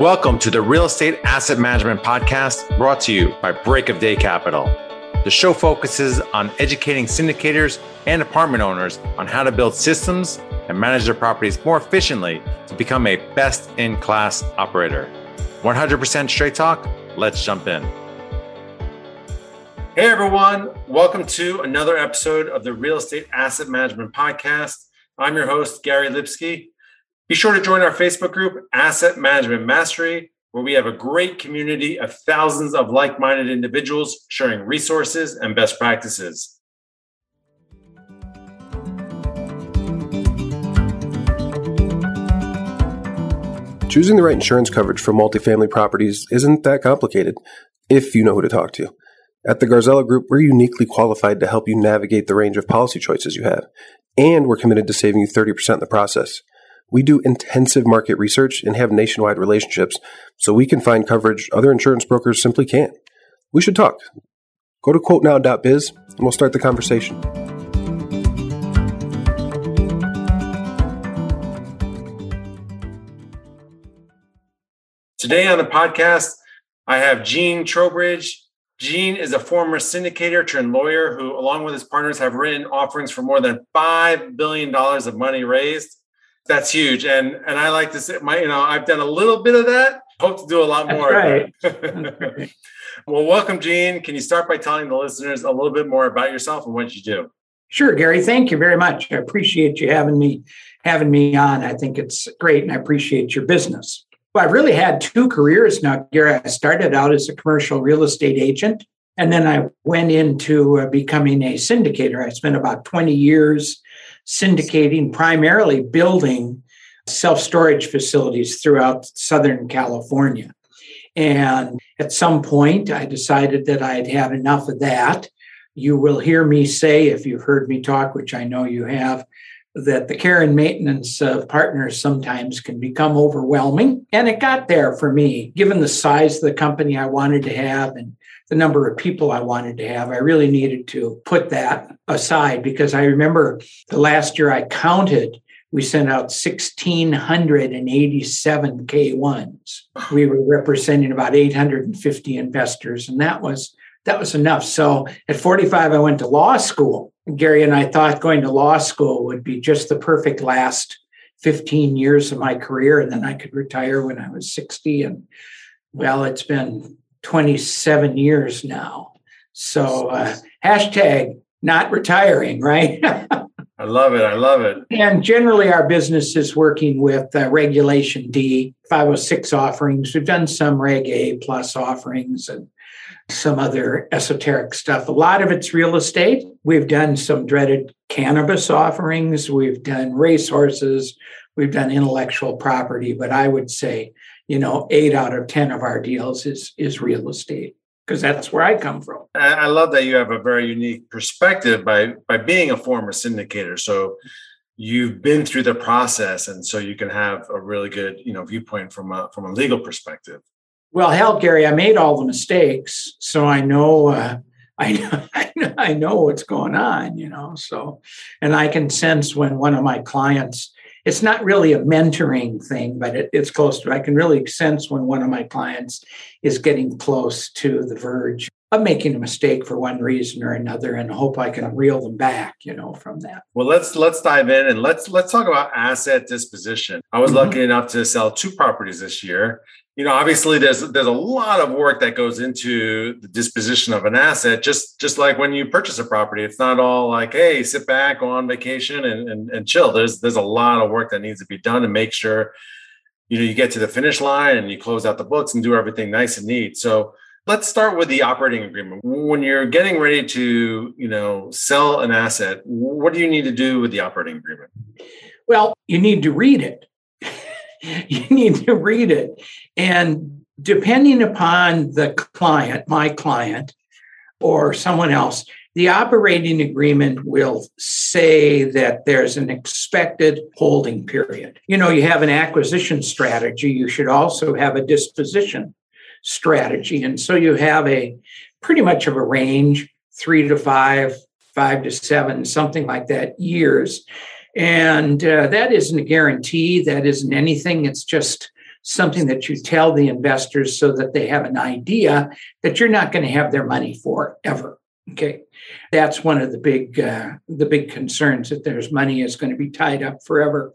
Welcome to the Real Estate Asset Management Podcast brought to you by Break of Day Capital. The show focuses on educating syndicators and apartment owners on how to build systems and manage their properties more efficiently to become a best in class operator. 100% straight talk. Let's jump in. Hey everyone, welcome to another episode of the Real Estate Asset Management Podcast. I'm your host, Gary Lipsky. Be sure to join our Facebook group, Asset Management Mastery, where we have a great community of thousands of like minded individuals sharing resources and best practices. Choosing the right insurance coverage for multifamily properties isn't that complicated if you know who to talk to. At the Garzella Group, we're uniquely qualified to help you navigate the range of policy choices you have, and we're committed to saving you 30% in the process. We do intensive market research and have nationwide relationships, so we can find coverage other insurance brokers simply can't. We should talk. Go to quotenow.biz and we'll start the conversation. Today on the podcast, I have Gene Trowbridge. Gene is a former syndicator turned lawyer who, along with his partners, have written offerings for more than $5 billion of money raised that's huge. And and I like to say my, you know, I've done a little bit of that. Hope to do a lot more. Right. well, welcome, Gene. Can you start by telling the listeners a little bit more about yourself and what you do? Sure, Gary. Thank you very much. I appreciate you having me having me on. I think it's great, and I appreciate your business. Well, I've really had two careers now, Gary. I started out as a commercial real estate agent, and then I went into uh, becoming a syndicator. I spent about 20 years syndicating, primarily building self storage facilities throughout Southern California. And at some point, I decided that I'd had enough of that. You will hear me say, if you've heard me talk, which I know you have, that the care and maintenance of partners sometimes can become overwhelming. And it got there for me, given the size of the company I wanted to have and the number of people I wanted to have. I really needed to put that aside because I remember the last year I counted, we sent out 1,687 K1s. We were representing about 850 investors, and that was that was enough. So at 45, I went to law school. Gary and I thought going to law school would be just the perfect last 15 years of my career, and then I could retire when I was 60. And well, it's been 27 years now. So uh, hashtag not retiring, right? I love it. I love it. And generally, our business is working with uh, Regulation D, 506 offerings. We've done some Reg A plus offerings and some other esoteric stuff. A lot of it's real estate. We've done some dreaded cannabis offerings. We've done racehorses. We've done intellectual property. But I would say you know, eight out of 10 of our deals is, is real estate because that's where I come from. I love that you have a very unique perspective by, by being a former syndicator. So you've been through the process and so you can have a really good, you know, viewpoint from a, from a legal perspective. Well, hell, Gary, I made all the mistakes. So I know, uh, I know, I know what's going on, you know. So, and I can sense when one of my clients it's not really a mentoring thing, but it, it's close to. I can really sense when one of my clients is getting close to the verge of making a mistake for one reason or another, and hope I can reel them back, you know, from that. Well, let's let's dive in and let's let's talk about asset disposition. I was mm-hmm. lucky enough to sell two properties this year, you know obviously there's there's a lot of work that goes into the disposition of an asset just just like when you purchase a property. It's not all like hey sit back go on vacation and, and, and chill. There's there's a lot of work that needs to be done to make sure you know you get to the finish line and you close out the books and do everything nice and neat. So let's start with the operating agreement. When you're getting ready to you know sell an asset what do you need to do with the operating agreement? Well you need to read it you need to read it. And depending upon the client, my client, or someone else, the operating agreement will say that there's an expected holding period. You know, you have an acquisition strategy, you should also have a disposition strategy. And so you have a pretty much of a range three to five, five to seven, something like that years. And uh, that isn't a guarantee. That isn't anything. It's just something that you tell the investors so that they have an idea that you're not going to have their money forever. Okay, that's one of the big uh, the big concerns that there's money is going to be tied up forever.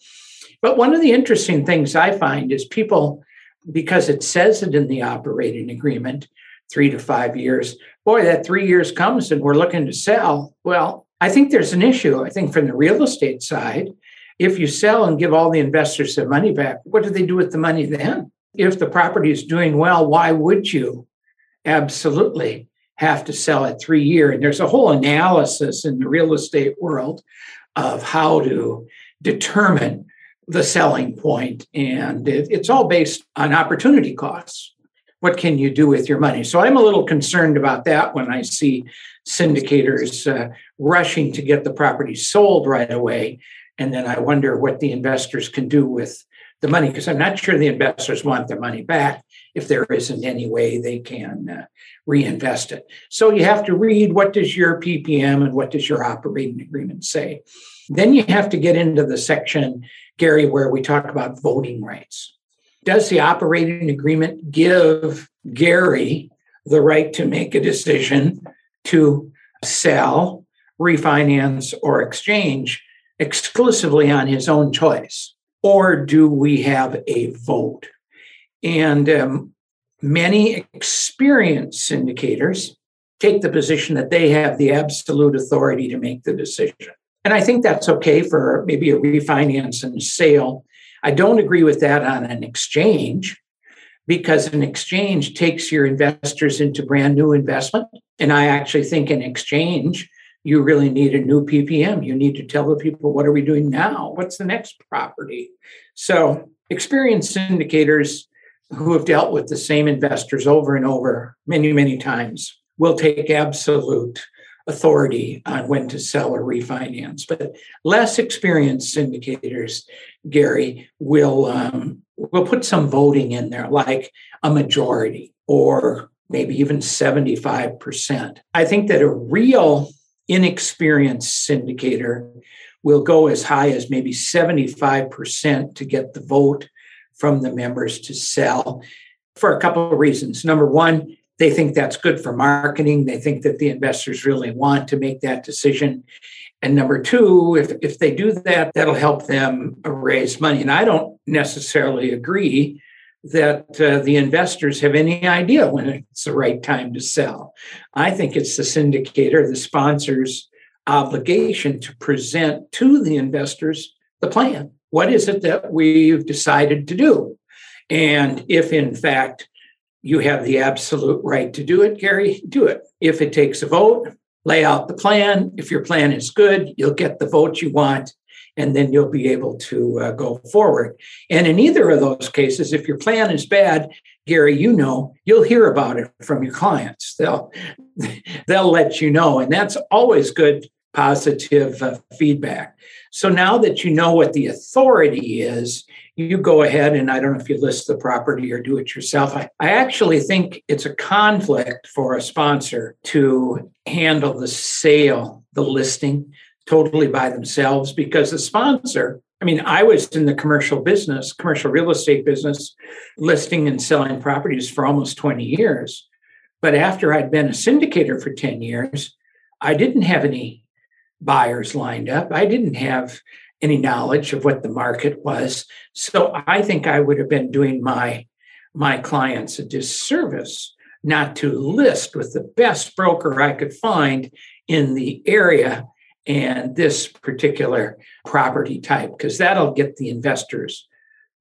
But one of the interesting things I find is people, because it says it in the operating agreement, three to five years. Boy, that three years comes and we're looking to sell. Well, I think there's an issue. I think from the real estate side, if you sell and give all the investors their money back, what do they do with the money then? If the property is doing well, why would you absolutely have to sell at three year? And there's a whole analysis in the real estate world of how to determine the selling point, and it, it's all based on opportunity costs. What can you do with your money? So I'm a little concerned about that when I see syndicators uh, rushing to get the property sold right away and then I wonder what the investors can do with the money because I'm not sure the investors want their money back if there isn't any way they can uh, reinvest it. So you have to read what does your PPM and what does your operating agreement say. Then you have to get into the section, Gary, where we talk about voting rights. Does the operating agreement give Gary the right to make a decision to sell, refinance, or exchange exclusively on his own choice? Or do we have a vote? And um, many experienced syndicators take the position that they have the absolute authority to make the decision. And I think that's okay for maybe a refinance and sale. I don't agree with that on an exchange because an exchange takes your investors into brand new investment. And I actually think an exchange you really need a new PPM. You need to tell the people, what are we doing now? What's the next property? So, experienced syndicators who have dealt with the same investors over and over many, many times will take absolute authority on when to sell or refinance. But less experienced syndicators, Gary, will um, will put some voting in there, like a majority or maybe even 75%. I think that a real inexperienced syndicator will go as high as maybe 75% to get the vote from the members to sell for a couple of reasons. Number one, they think that's good for marketing. They think that the investors really want to make that decision. And number two, if, if they do that, that'll help them raise money. And I don't necessarily agree that uh, the investors have any idea when it's the right time to sell. I think it's the syndicator, the sponsor's obligation to present to the investors the plan. What is it that we've decided to do? And if in fact you have the absolute right to do it, Gary, do it. If it takes a vote, lay out the plan. If your plan is good, you'll get the vote you want and then you'll be able to uh, go forward. And in either of those cases, if your plan is bad, Gary, you know, you'll hear about it from your clients. They'll they'll let you know, and that's always good positive uh, feedback. So now that you know what the authority is, you go ahead and I don't know if you list the property or do it yourself. I, I actually think it's a conflict for a sponsor to handle the sale, the listing totally by themselves because the sponsor, I mean, I was in the commercial business, commercial real estate business, listing and selling properties for almost 20 years. But after I'd been a syndicator for 10 years, I didn't have any buyers lined up. I didn't have any knowledge of what the market was. So I think I would have been doing my my clients a disservice not to list with the best broker I could find in the area and this particular property type, because that'll get the investors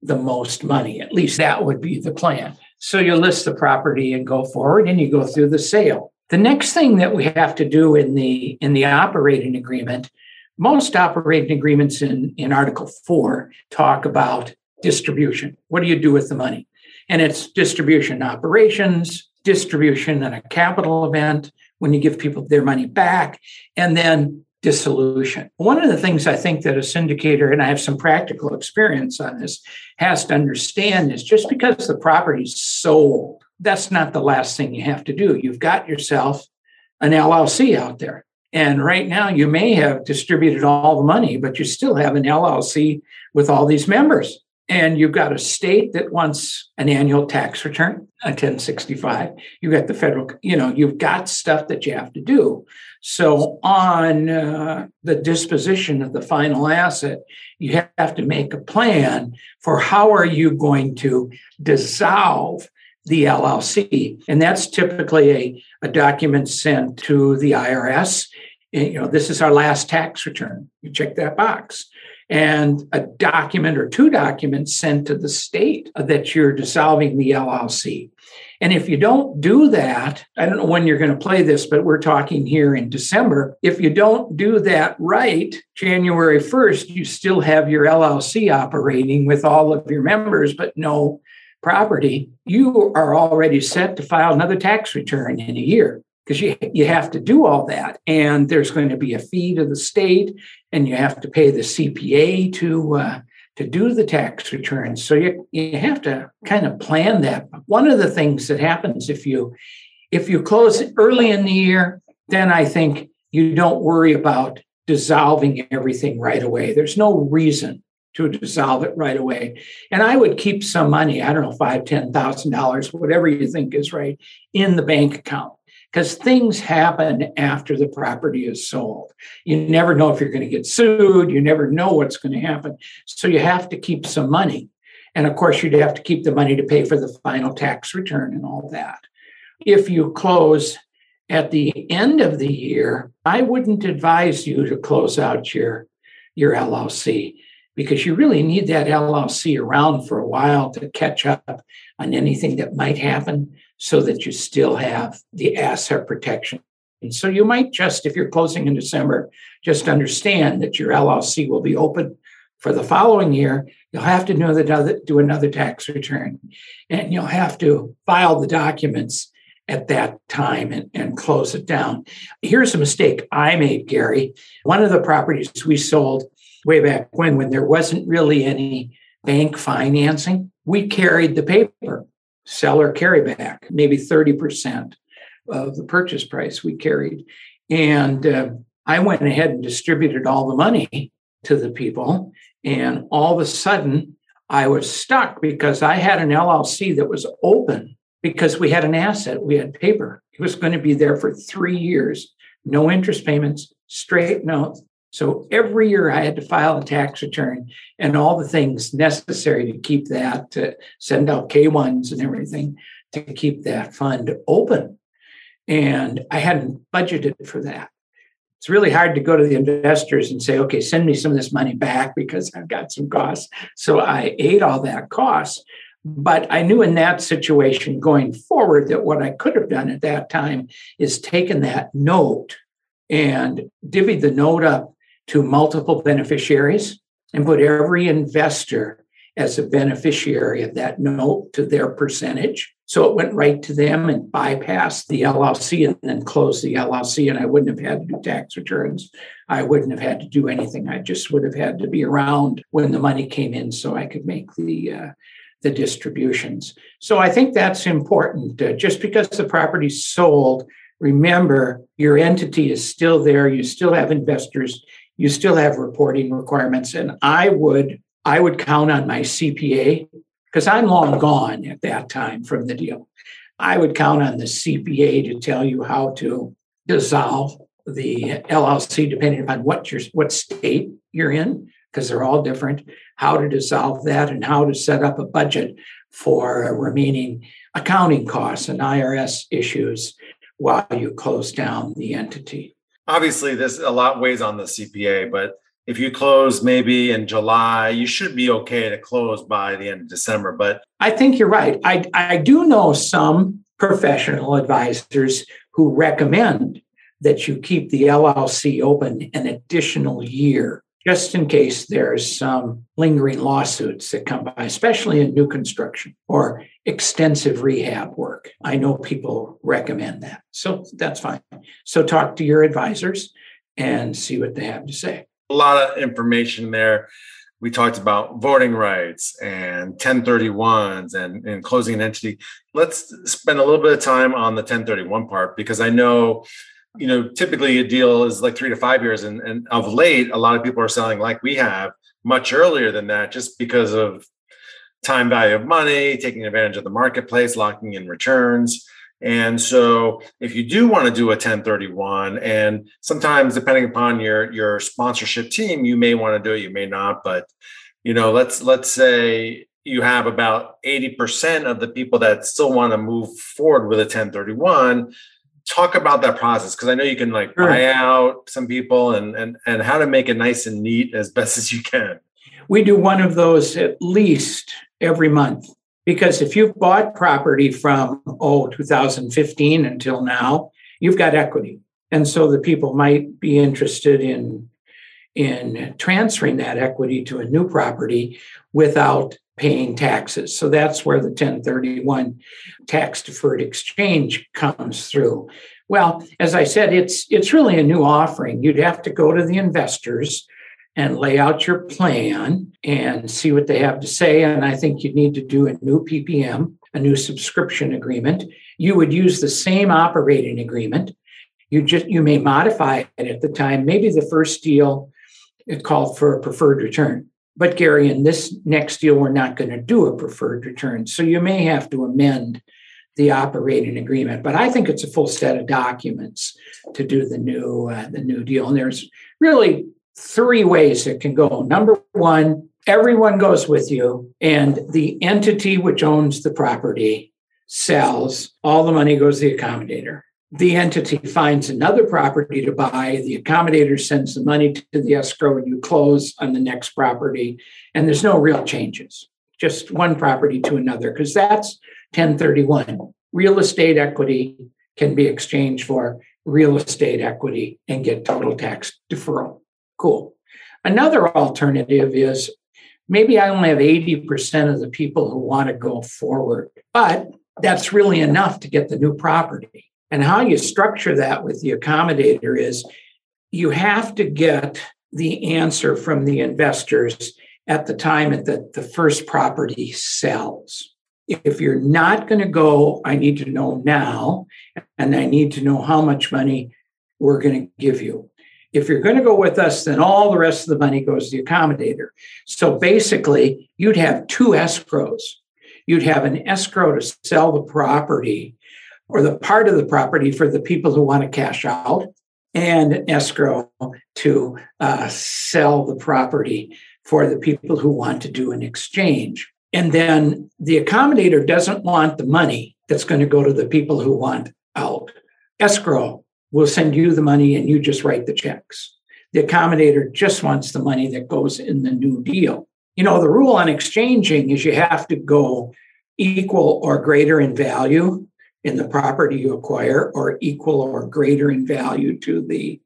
the most money. At least that would be the plan. So you list the property and go forward and you go through the sale. The next thing that we have to do in the in the operating agreement, most operating agreements in, in Article 4 talk about distribution. What do you do with the money? And it's distribution operations, distribution and a capital event when you give people their money back, and then dissolution. One of the things I think that a syndicator, and I have some practical experience on this, has to understand is just because the property's sold, that's not the last thing you have to do. You've got yourself an LLC out there. And right now, you may have distributed all the money, but you still have an LLC with all these members. And you've got a state that wants an annual tax return, a 1065. You've got the federal, you know, you've got stuff that you have to do. So on uh, the disposition of the final asset, you have to make a plan for how are you going to dissolve the LLC. And that's typically a, a document sent to the IRS. You know, this is our last tax return. You check that box and a document or two documents sent to the state that you're dissolving the LLC. And if you don't do that, I don't know when you're going to play this, but we're talking here in December. If you don't do that right, January 1st, you still have your LLC operating with all of your members, but no property. You are already set to file another tax return in a year because you, you have to do all that. And there's going to be a fee to the state, and you have to pay the CPA to uh, to do the tax returns. So you, you have to kind of plan that. But One of the things that happens if you if you close early in the year, then I think you don't worry about dissolving everything right away. There's no reason to dissolve it right away. And I would keep some money, I don't know, five, ten thousand dollars, whatever you think is right, in the bank account because things happen after the property is sold. You never know if you're going to get sued, you never know what's going to happen. So you have to keep some money. And of course, you'd have to keep the money to pay for the final tax return and all that. If you close at the end of the year, I wouldn't advise you to close out your, your LLC because you really need that LLC around for a while to catch up on anything that might happen so that you still have the asset protection. And so you might just, if you're closing in December, just understand that your LLC will be open for the following year. You'll have to do another, do another tax return and you'll have to file the documents at that time and, and close it down. Here's a mistake I made, Gary. One of the properties we sold way back when, when there wasn't really any bank financing, we carried the paper seller carryback, maybe 30% of the purchase price we carried. And uh, I went ahead and distributed all the money to the people. And all of a sudden, I was stuck because I had an LLC that was open because we had an asset, we had paper. It was going to be there for three years, no interest payments, straight notes, so every year I had to file a tax return and all the things necessary to keep that, to send out K1s and everything to keep that fund open. And I hadn't budgeted for that. It's really hard to go to the investors and say, okay, send me some of this money back because I've got some costs. So I ate all that cost. But I knew in that situation going forward that what I could have done at that time is taken that note and divvied the note up to multiple beneficiaries and put every investor as a beneficiary of that note to their percentage. So it went right to them and bypassed the LLC and then closed the LLC. And I wouldn't have had to do tax returns. I wouldn't have had to do anything. I just would have had to be around when the money came in so I could make the uh, the distributions. So I think that's important. Uh, just because the property's sold, remember your entity is still there. You still have investors you still have reporting requirements. And I would I would count on my CPA because I'm long gone at that time from the deal. I would count on the CPA to tell you how to dissolve the LLC depending upon what your what state you're in because they're all different. How to dissolve that and how to set up a budget for remaining accounting costs and IRS issues while you close down the entity obviously this a lot weighs on the CPA, but if you close maybe in July, you should be okay to close by the end of December. But I think you're right. I, I do know some professional advisors who recommend that you keep the LLC open an additional year just in case there's some lingering lawsuits that come by, especially in new construction or extensive rehab work. I know people recommend that. So that's fine. So talk to your advisors and see what they have to say. A lot of information there. We talked about voting rights and 1031s and, and closing an entity. Let's spend a little bit of time on the 1031 part because I know you know, typically a deal is like three to five years. And, and of late, a lot of people are selling like we have much earlier than that, just because of time value of money, taking advantage of the marketplace, locking in returns. And so if you do want to do a 1031, and sometimes depending upon your your sponsorship team, you may want to do it, you may not, but you know, let's let's say you have about 80% of the people that still want to move forward with a 1031 talk about that process because i know you can like sure. buy out some people and and and how to make it nice and neat as best as you can we do one of those at least every month because if you've bought property from oh 2015 until now you've got equity and so the people might be interested in in transferring that equity to a new property without paying taxes. So that's where the 1031 tax deferred exchange comes through. Well, as I said, it's it's really a new offering. You'd have to go to the investors and lay out your plan and see what they have to say. And I think you'd need to do a new PPM, a new subscription agreement. You would use the same operating agreement. You just you may modify it at the time. Maybe the first deal it called for a preferred return. But Gary, in this next deal, we're not going to do a preferred return. So you may have to amend the operating agreement. But I think it's a full set of documents to do the new uh, the new deal. And there's really three ways it can go. Number one, everyone goes with you, and the entity which owns the property sells. All the money goes to the accommodator the entity finds another property to buy, the accommodator sends the money to the escrow, and you close on the next property. And there's no real changes, just one property to another, because that's 1031. Real estate equity can be exchanged for real estate equity and get total tax deferral. Cool. Another alternative is maybe I only have 80% of the people who want to go forward, but that's really enough to get the new property. And how you structure that with the accommodator is you have to get the answer from the investors at the time that the first property sells. If you're not going to go, I need to know now, and I need to know how much money we're going to give you. If you're going to go with us, then all the rest of the money goes to the accommodator. So basically, you'd have two escrows. You'd have an escrow to sell the property or the part of the property for the people who want to cash out and escrow to uh, sell the property for the people who want to do an exchange. And then the accommodator doesn't want the money that's going to go to the people who want out. Escrow will send you the money and you just write the checks. The accommodator just wants the money that goes in the new deal. You know, the rule on exchanging is you have to go equal or greater in value in the property you acquire are equal or greater in value to the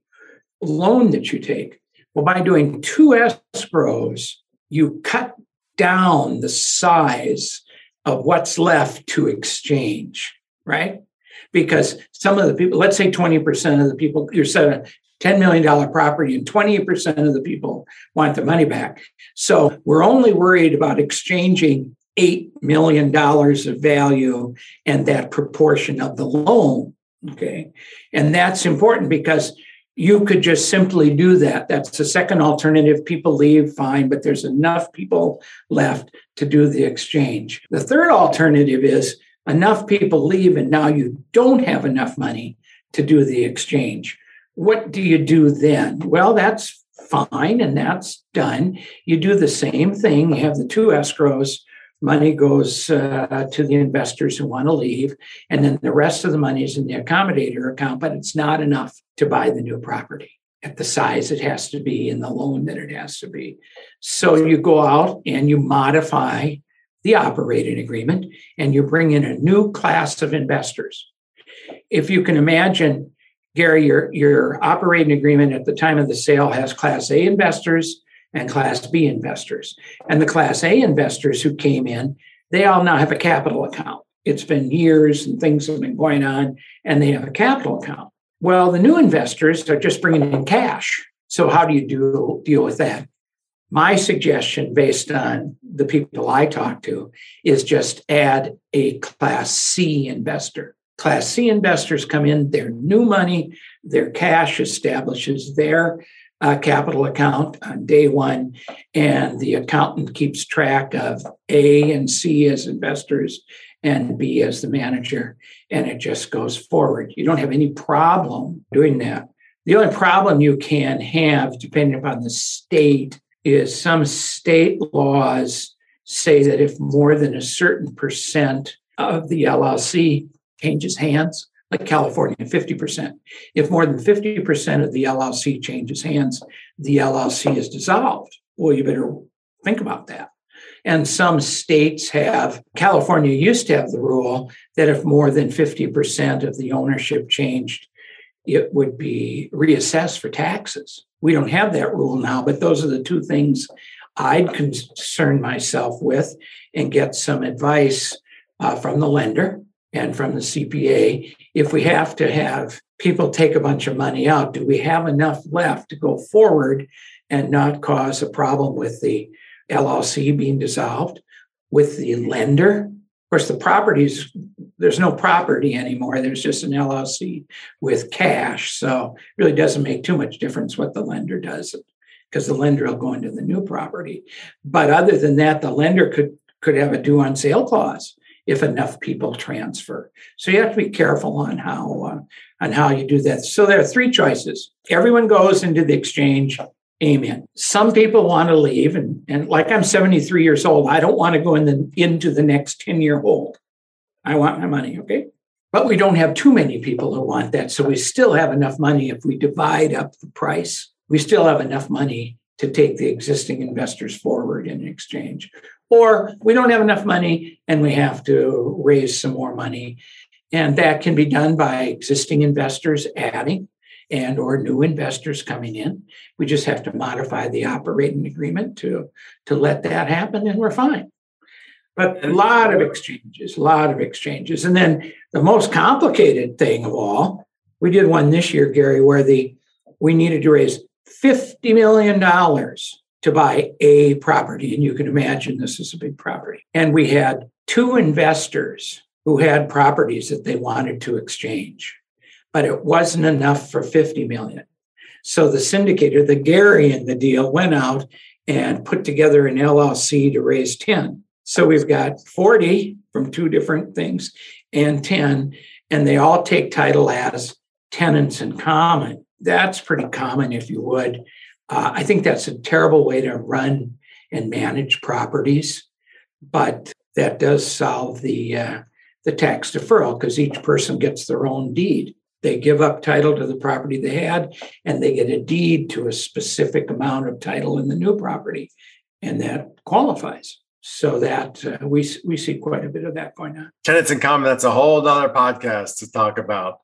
loan that you take. Well, by doing two escrows, you cut down the size of what's left to exchange, right? Because some of the people, let's say 20% of the people, you're selling a $10 million property and 20% of the people want the money back. So we're only worried about exchanging $8 million of value and that proportion of the loan. Okay. And that's important because you could just simply do that. That's the second alternative. People leave, fine, but there's enough people left to do the exchange. The third alternative is enough people leave and now you don't have enough money to do the exchange. What do you do then? Well, that's fine and that's done. You do the same thing. You have the two escrows money goes uh, to the investors who want to leave, and then the rest of the money is in the accommodator account, but it's not enough to buy the new property at the size it has to be and the loan that it has to be. So you go out and you modify the operating agreement and you bring in a new class of investors. If you can imagine, Gary, your, your operating agreement at the time of the sale has class A investors and Class B investors. And the Class A investors who came in, they all now have a capital account. It's been years and things have been going on, and they have a capital account. Well, the new investors are just bringing in cash. So, how do you do, deal with that? My suggestion, based on the people I talk to, is just add a Class C investor. Class C investors come in, their new money, their cash establishes their uh, capital account on day one, and the accountant keeps track of A and C as investors and B as the manager, and it just goes forward. You don't have any problem doing that. The only problem you can have, depending upon the state, is some state laws say that if more than a certain percent of the LLC changes hands, like California, 50%. If more than 50% of the LLC changes hands, the LLC is dissolved. Well, you better think about that. And some states have, California used to have the rule that if more than 50% of the ownership changed, it would be reassessed for taxes. We don't have that rule now, but those are the two things I'd concern myself with and get some advice uh, from the lender and from the CPA. If we have to have people take a bunch of money out, do we have enough left to go forward and not cause a problem with the LLC being dissolved, with the lender? Of course, the properties, there's no property anymore. There's just an LLC with cash. So it really doesn't make too much difference what the lender does because the lender will go into the new property. But other than that, the lender could could have a due on sale clause if enough people transfer. So you have to be careful on how uh, on how you do that. So there are three choices. Everyone goes into the exchange. Amen. Some people want to leave, and, and like I'm 73 years old, I don't want to go in the, into the next 10 year hold. I want my money, okay? But we don't have too many people who want that. So we still have enough money if we divide up the price. We still have enough money to take the existing investors forward in exchange. Or we don't have enough money and we have to raise some more money. And that can be done by existing investors adding and or new investors coming in. We just have to modify the operating agreement to, to let that happen and we're fine. But a lot of exchanges, a lot of exchanges. And then the most complicated thing of all, we did one this year, Gary, where the we needed to raise $50 million to buy a property. And you can imagine this is a big property. And we had two investors who had properties that they wanted to exchange, but it wasn't enough for 50 million. So the syndicator, the Gary in the deal, went out and put together an LLC to raise 10. So we've got 40 from two different things and 10, and they all take title as tenants in common. That's pretty common, if you would. Uh, I think that's a terrible way to run and manage properties, but that does solve the uh, the tax deferral because each person gets their own deed. They give up title to the property they had, and they get a deed to a specific amount of title in the new property, and that qualifies. So that uh, we we see quite a bit of that going on. Tenants in common. That's a whole other podcast to talk about.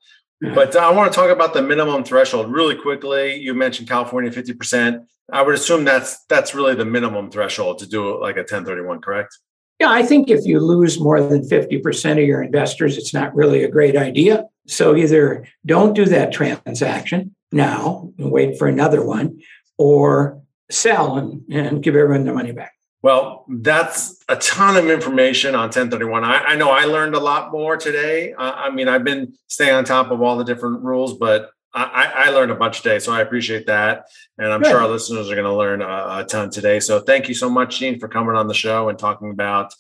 But uh, I want to talk about the minimum threshold really quickly. You mentioned California 50%. I would assume that's that's really the minimum threshold to do like a 1031, correct? Yeah, I think if you lose more than 50% of your investors, it's not really a great idea. So either don't do that transaction now and wait for another one, or sell and, and give everyone their money back. Well, that's a ton of information on 1031. I, I know I learned a lot more today. Uh, I mean, I've been staying on top of all the different rules, but I, I learned a bunch today. So I appreciate that. And I'm Good. sure our listeners are going to learn a, a, ton today. So thank you so much, Gene, for coming on the show and talking about,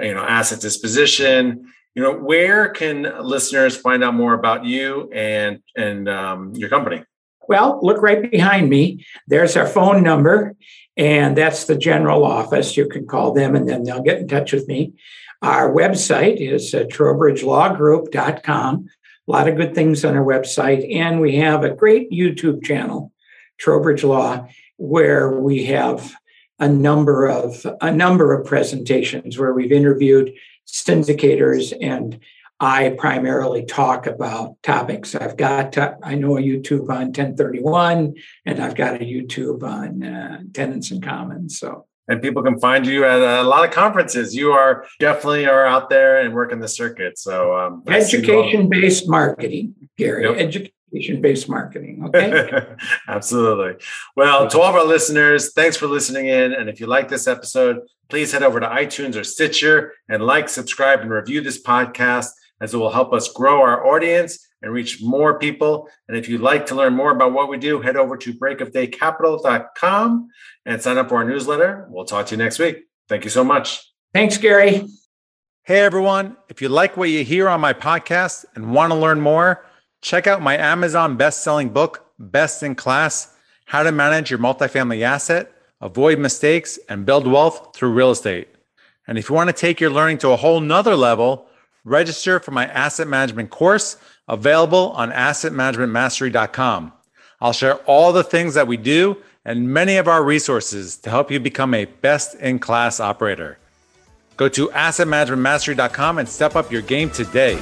you know, asset disposition. You know, where can listeners find out more about you and and um, your company? Well, look right behind me. There's our phone number, and that's the general office. You can call them and then they'll get in touch with me. Our website is uh, trowbridgelawgroup.com. A lot of good things on our website. And we have a great YouTube channel, Trowbridge Law, where we have a number of a number of presentations where we've interviewed syndicators and I primarily talk about topics. I've got, I know a YouTube on 1031, and I've got a YouTube on uh, tenants in common. So, and people can find you at a lot of conferences. You are definitely are out there and working the circuit. So, um, education based marketing, Gary. Yep. Education based marketing. Okay. Absolutely. Well, to all of our listeners, thanks for listening in. And if you like this episode, please head over to iTunes or Stitcher and like, subscribe, and review this podcast as it will help us grow our audience and reach more people. And if you'd like to learn more about what we do, head over to breakofdaycapital.com and sign up for our newsletter. We'll talk to you next week. Thank you so much. Thanks, Gary. Hey, everyone. If you like what you hear on my podcast and want to learn more, check out my Amazon best-selling book, Best in Class: How to Manage Your Multifamily Asset, Avoid Mistakes, and Build Wealth Through Real Estate. And if you want to take your learning to a whole nother level, register for my asset management course available on assetmanagementmastery.com. I'll share all the things that we do and many of our resources to help you become a best in class operator. Go to assetmanagementmastery.com and step up your game today.